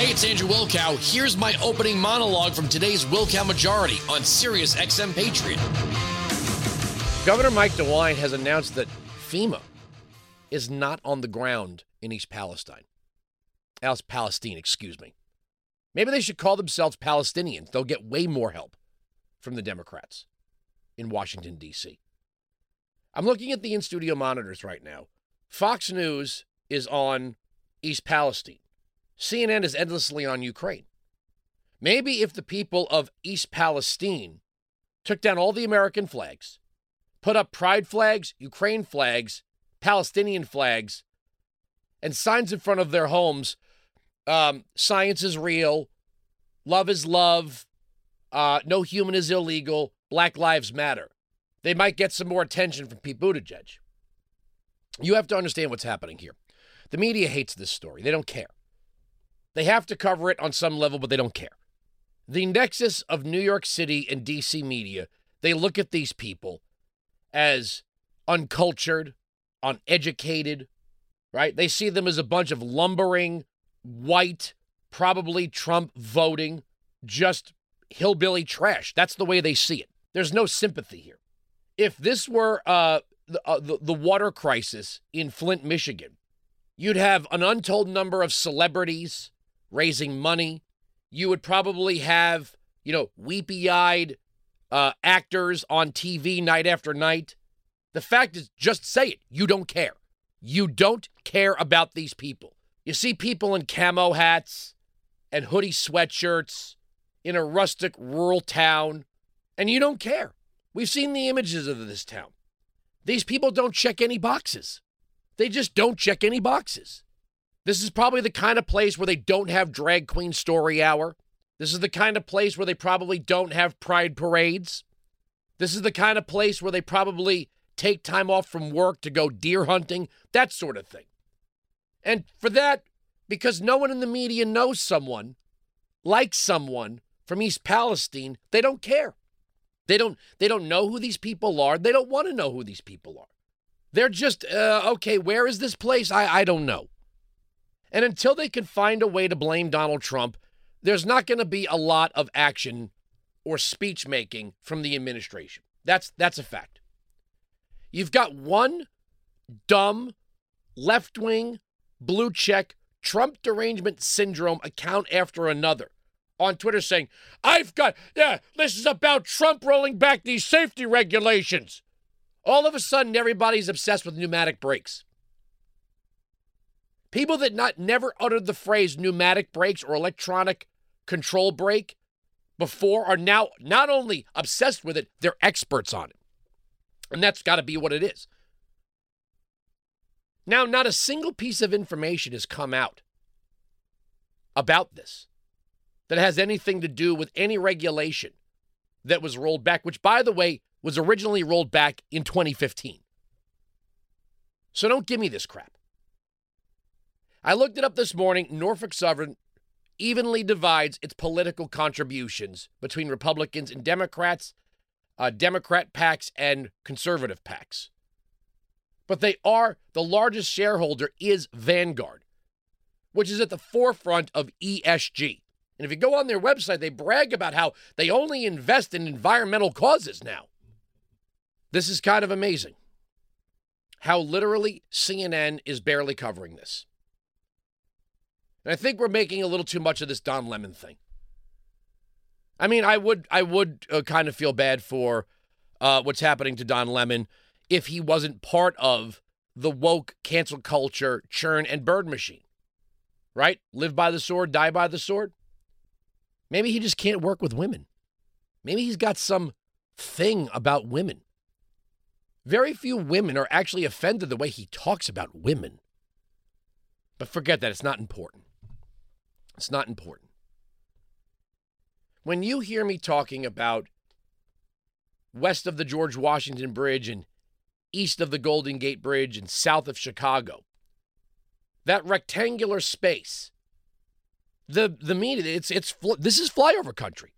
Hey, it's Andrew Wilkow. Here's my opening monologue from today's Wilkow Majority on Sirius XM Patriot. Governor Mike DeWine has announced that FEMA is not on the ground in East Palestine. Else Palestine, excuse me. Maybe they should call themselves Palestinians. They'll get way more help from the Democrats in Washington, D.C. I'm looking at the in studio monitors right now. Fox News is on East Palestine. CNN is endlessly on Ukraine. Maybe if the people of East Palestine took down all the American flags, put up pride flags, Ukraine flags, Palestinian flags, and signs in front of their homes um, science is real, love is love, uh, no human is illegal, Black Lives Matter. They might get some more attention from Pete Buttigieg. You have to understand what's happening here. The media hates this story. They don't care. They have to cover it on some level, but they don't care. The nexus of New York City and DC media, they look at these people as uncultured, uneducated, right? They see them as a bunch of lumbering, white, probably Trump voting, just hillbilly trash. That's the way they see it. There's no sympathy here. If this were uh, the, uh, the, the water crisis in Flint, Michigan, you'd have an untold number of celebrities raising money. You would probably have, you know, weepy eyed uh, actors on TV night after night. The fact is, just say it. You don't care. You don't care about these people. You see people in camo hats and hoodie sweatshirts in a rustic rural town, and you don't care. We've seen the images of this town. These people don't check any boxes. They just don't check any boxes. This is probably the kind of place where they don't have drag queen story hour. This is the kind of place where they probably don't have pride parades. This is the kind of place where they probably take time off from work to go deer hunting, that sort of thing. And for that, because no one in the media knows someone, like someone from East Palestine, they don't care. They don't they don't know who these people are. They don't want to know who these people are. They're just uh, okay. Where is this place? I I don't know. And until they can find a way to blame Donald Trump, there's not going to be a lot of action or speech making from the administration. That's that's a fact. You've got one dumb left wing blue check Trump derangement syndrome account after another on Twitter saying, I've got, yeah, this is about Trump rolling back these safety regulations. All of a sudden, everybody's obsessed with pneumatic brakes. People that not never uttered the phrase pneumatic brakes or electronic control brake before are now not only obsessed with it, they're experts on it. And that's got to be what it is. Now, not a single piece of information has come out about this that has anything to do with any regulation that was rolled back, which, by the way, was originally rolled back in 2015. So don't give me this crap. I looked it up this morning. Norfolk Southern evenly divides its political contributions between Republicans and Democrats, uh, Democrat PACs, and conservative PACs. But they are the largest shareholder is Vanguard, which is at the forefront of ESG. And if you go on their website, they brag about how they only invest in environmental causes now. This is kind of amazing how literally CNN is barely covering this. And I think we're making a little too much of this Don Lemon thing. I mean, I would I would uh, kind of feel bad for uh, what's happening to Don Lemon if he wasn't part of the woke cancel culture churn and burn machine. Right? Live by the sword, die by the sword. Maybe he just can't work with women. Maybe he's got some thing about women. Very few women are actually offended the way he talks about women. But forget that, it's not important. It's not important. When you hear me talking about west of the George Washington Bridge and east of the Golden Gate Bridge and south of Chicago, that rectangular space the the media it's it's this is flyover country.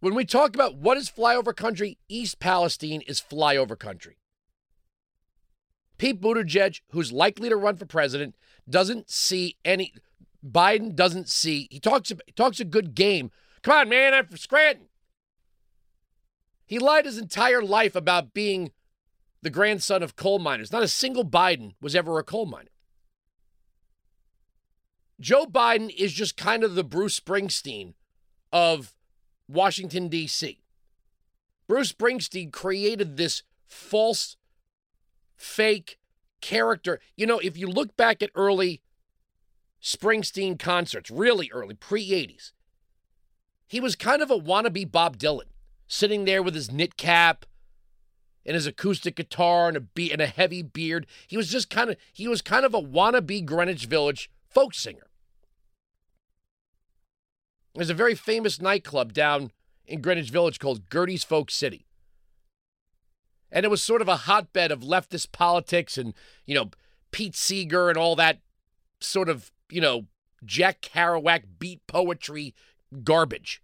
When we talk about what is flyover country, East Palestine is flyover country. Pete Buttigieg, who's likely to run for president, doesn't see any Biden doesn't see. He talks he talks a good game. Come on, man, I'm from Scranton. He lied his entire life about being the grandson of coal miners. Not a single Biden was ever a coal miner. Joe Biden is just kind of the Bruce Springsteen of Washington, D.C. Bruce Springsteen created this false, fake character. You know, if you look back at early Springsteen concerts, really early, pre 80s, he was kind of a wannabe Bob Dylan, sitting there with his knit cap and his acoustic guitar and a be- and a heavy beard. He was just kind of he was kind of a wannabe Greenwich Village folk singer. There's a very famous nightclub down in Greenwich Village called Gerde's Folk City. And it was sort of a hotbed of leftist politics and, you know, Pete Seeger and all that sort of, you know, Jack Kerouac beat poetry garbage.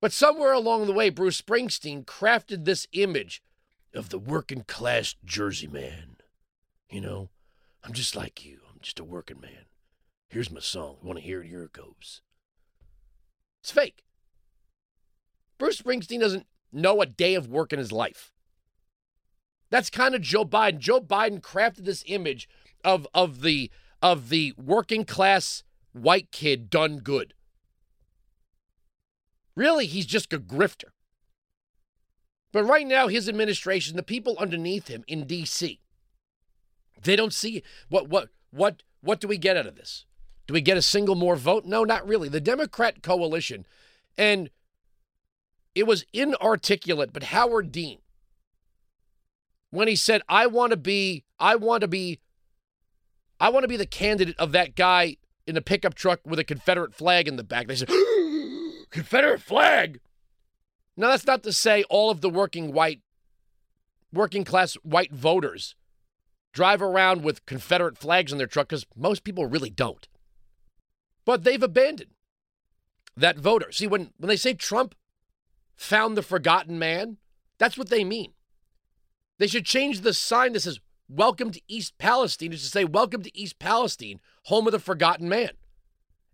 But somewhere along the way, Bruce Springsteen crafted this image of the working class Jersey man. You know, I'm just like you, I'm just a working man. Here's my song. You want to hear it? Here it goes. It's fake. Bruce Springsteen doesn't know a day of work in his life. That's kind of Joe Biden. Joe Biden crafted this image of of the of the working class white kid done good. Really, he's just a grifter. But right now, his administration, the people underneath him in D.C., they don't see what what what what do we get out of this? Do we get a single more vote? No, not really. The Democrat coalition, and it was inarticulate, but Howard Dean, when he said, I want to be, I want to be, I want to be the candidate of that guy in the pickup truck with a Confederate flag in the back. They said, Confederate flag. Now, that's not to say all of the working white, working class white voters drive around with Confederate flags in their truck because most people really don't. But they've abandoned that voter. See, when, when they say Trump found the forgotten man, that's what they mean. They should change the sign that says, Welcome to East Palestine, is to say, Welcome to East Palestine, home of the forgotten man.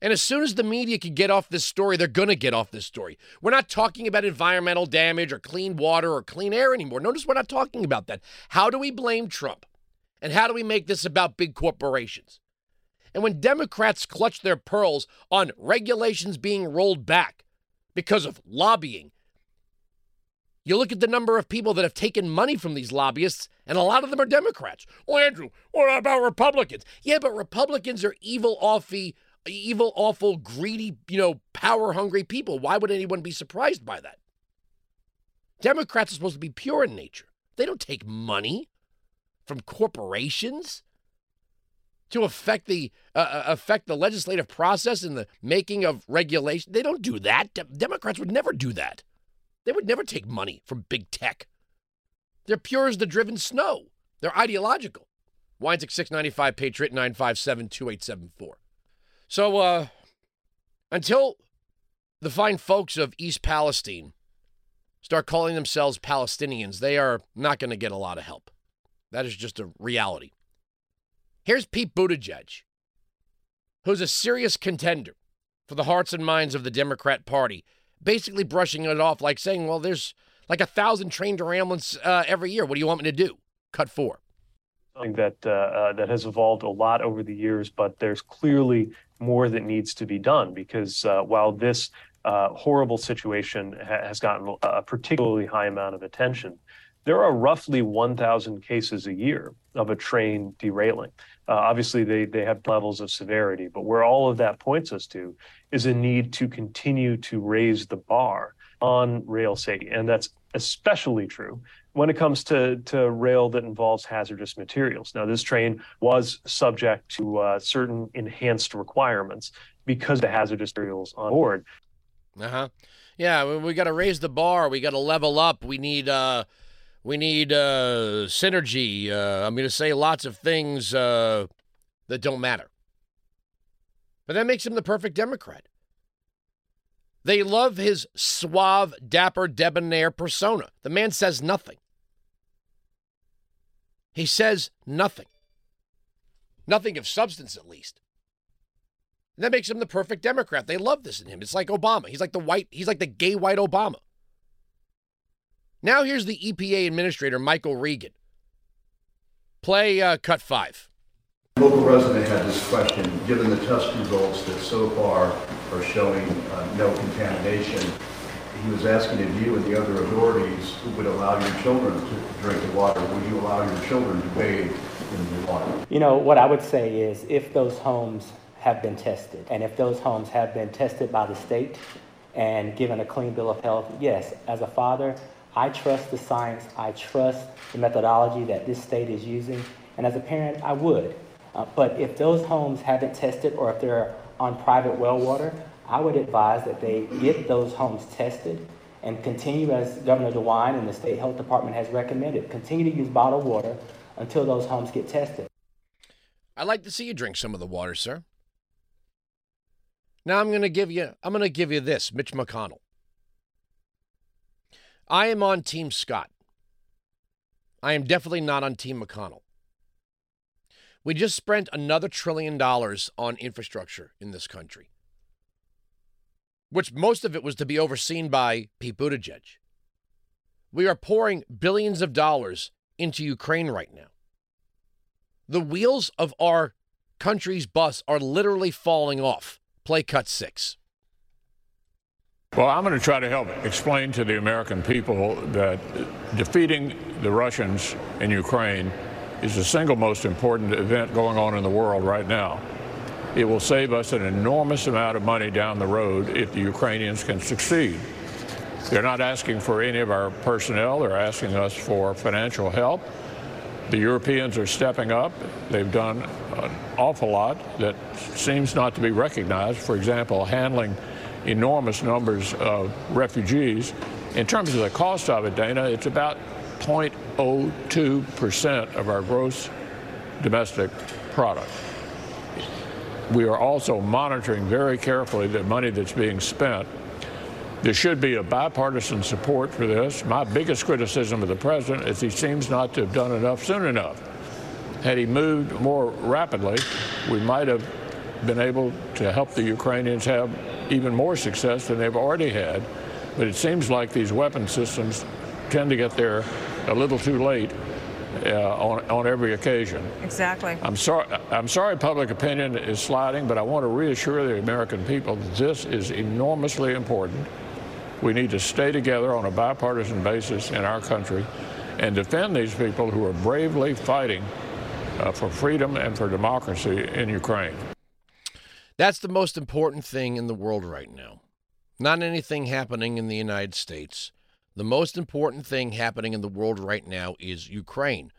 And as soon as the media can get off this story, they're going to get off this story. We're not talking about environmental damage or clean water or clean air anymore. Notice we're not talking about that. How do we blame Trump? And how do we make this about big corporations? And when Democrats clutch their pearls on regulations being rolled back because of lobbying, you look at the number of people that have taken money from these lobbyists, and a lot of them are Democrats. Well, Andrew, what about Republicans? Yeah, but Republicans are evil, awful, evil, awful, greedy, you know, power hungry people. Why would anyone be surprised by that? Democrats are supposed to be pure in nature. They don't take money from corporations to affect the uh, uh affect the legislative process and the making of regulation. They don't do that. De- Democrats would never do that. They would never take money from big tech. They're pure as the driven snow. They're ideological. Weinzig 695 Patriot 957 2874. So, uh, until the fine folks of East Palestine start calling themselves Palestinians, they are not going to get a lot of help. That is just a reality. Here's Pete Buttigieg, who's a serious contender for the hearts and minds of the Democrat Party, basically brushing it off like saying, well, there's like a thousand trained ambulance uh, every year. What do you want me to do? Cut four. Something that uh, uh, that has evolved a lot over the years, but there's clearly more that needs to be done because uh, while this uh, horrible situation ha- has gotten a particularly high amount of attention, there are roughly 1,000 cases a year of a train derailing. Uh, obviously, they, they have levels of severity, but where all of that points us to is a need to continue to raise the bar on rail safety. And that's especially true when it comes to, to rail that involves hazardous materials. Now, this train was subject to uh, certain enhanced requirements because of the hazardous materials on board. Uh huh. Yeah, we, we got to raise the bar. We got to level up. We need uh, we need uh, synergy. Uh, I'm going to say lots of things uh, that don't matter. But that makes him the perfect Democrat. They love his suave, dapper, debonair persona. The man says nothing. He says nothing. Nothing of substance, at least. And that makes him the perfect Democrat. They love this in him. It's like Obama. He's like the white, he's like the gay white Obama. Now here's the EPA administrator, Michael Regan. Play uh, cut five. Local resident had this question, given the test results that so far are showing uh, no contamination, he was asking if you and the other authorities would allow your children to drink the water. Would you allow your children to bathe in the water? You know, what I would say is if those homes have been tested, and if those homes have been tested by the state and given a clean bill of health, yes, as a father, I trust the science, I trust the methodology that this state is using, and as a parent, I would. Uh, but if those homes haven't tested or if they're on private well water, I would advise that they get those homes tested and continue as Governor DeWine and the state health department has recommended, continue to use bottled water until those homes get tested. I'd like to see you drink some of the water, sir. Now I'm going to give you I'm going to give you this, Mitch McConnell. I am on Team Scott. I am definitely not on Team McConnell. We just spent another trillion dollars on infrastructure in this country, which most of it was to be overseen by Pete Buttigieg. We are pouring billions of dollars into Ukraine right now. The wheels of our country's bus are literally falling off. Play cut six. Well, I'm going to try to help explain to the American people that defeating the Russians in Ukraine is the single most important event going on in the world right now. It will save us an enormous amount of money down the road if the Ukrainians can succeed. They're not asking for any of our personnel, they're asking us for financial help. The Europeans are stepping up. They've done an awful lot that seems not to be recognized. For example, handling enormous numbers of refugees. In terms of the cost of it, Dana, it's about 0.02% of our gross domestic product. We are also monitoring very carefully the money that's being spent. There should be a bipartisan support for this. My biggest criticism of the president is he seems not to have done enough soon enough. Had he moved more rapidly, we might have been able to help the Ukrainians have even more success than they've already had. But it seems like these weapon systems tend to get there a little too late uh, on, on every occasion. Exactly. I'm sorry. I'm sorry. Public opinion is sliding, but I want to reassure the American people that this is enormously important. We need to stay together on a bipartisan basis in our country and defend these people who are bravely fighting uh, for freedom and for democracy in Ukraine. That's the most important thing in the world right now. Not anything happening in the United States. The most important thing happening in the world right now is Ukraine.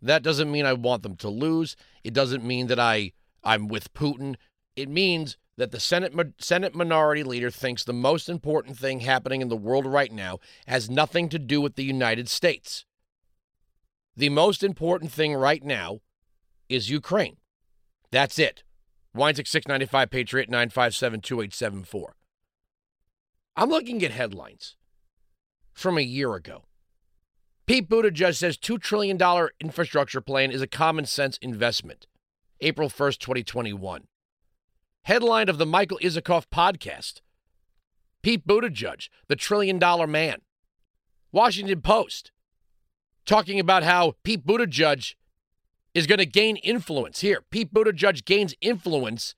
That doesn't mean I want them to lose. It doesn't mean that I I'm with Putin. It means that the Senate Senate minority leader thinks the most important thing happening in the world right now has nothing to do with the United States. The most important thing right now is Ukraine. That's it. Wines 695 Patriot 957 2874. I'm looking at headlines from a year ago. Pete Buttigieg says $2 trillion infrastructure plan is a common sense investment. April 1st, 2021. Headline of the Michael Isikoff podcast Pete Buttigieg, the trillion dollar man. Washington Post, talking about how Pete Buttigieg is going to gain influence. Here, Pete Buttigieg gains influence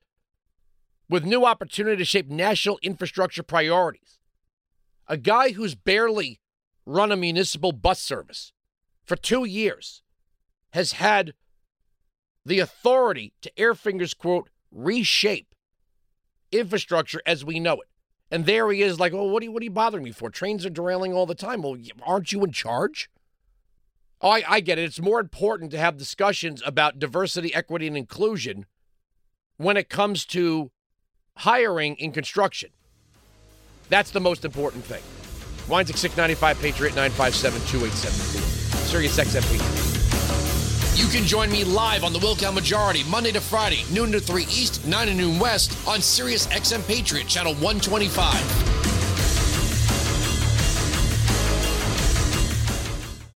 with new opportunity to shape national infrastructure priorities. A guy who's barely run a municipal bus service for two years has had the authority to air fingers quote reshape infrastructure as we know it. And there he is, like, oh, what are you, what are you bothering me for? Trains are derailing all the time. Well, aren't you in charge? Oh, I, I get it. It's more important to have discussions about diversity, equity, and inclusion when it comes to hiring in construction. That's the most important thing. Wines at 695 Patriot 957 2874. Sirius XM you can join me live on the Wilkow Majority Monday to Friday, noon to 3 East, 9 to noon West on Sirius XM Patriot Channel 125.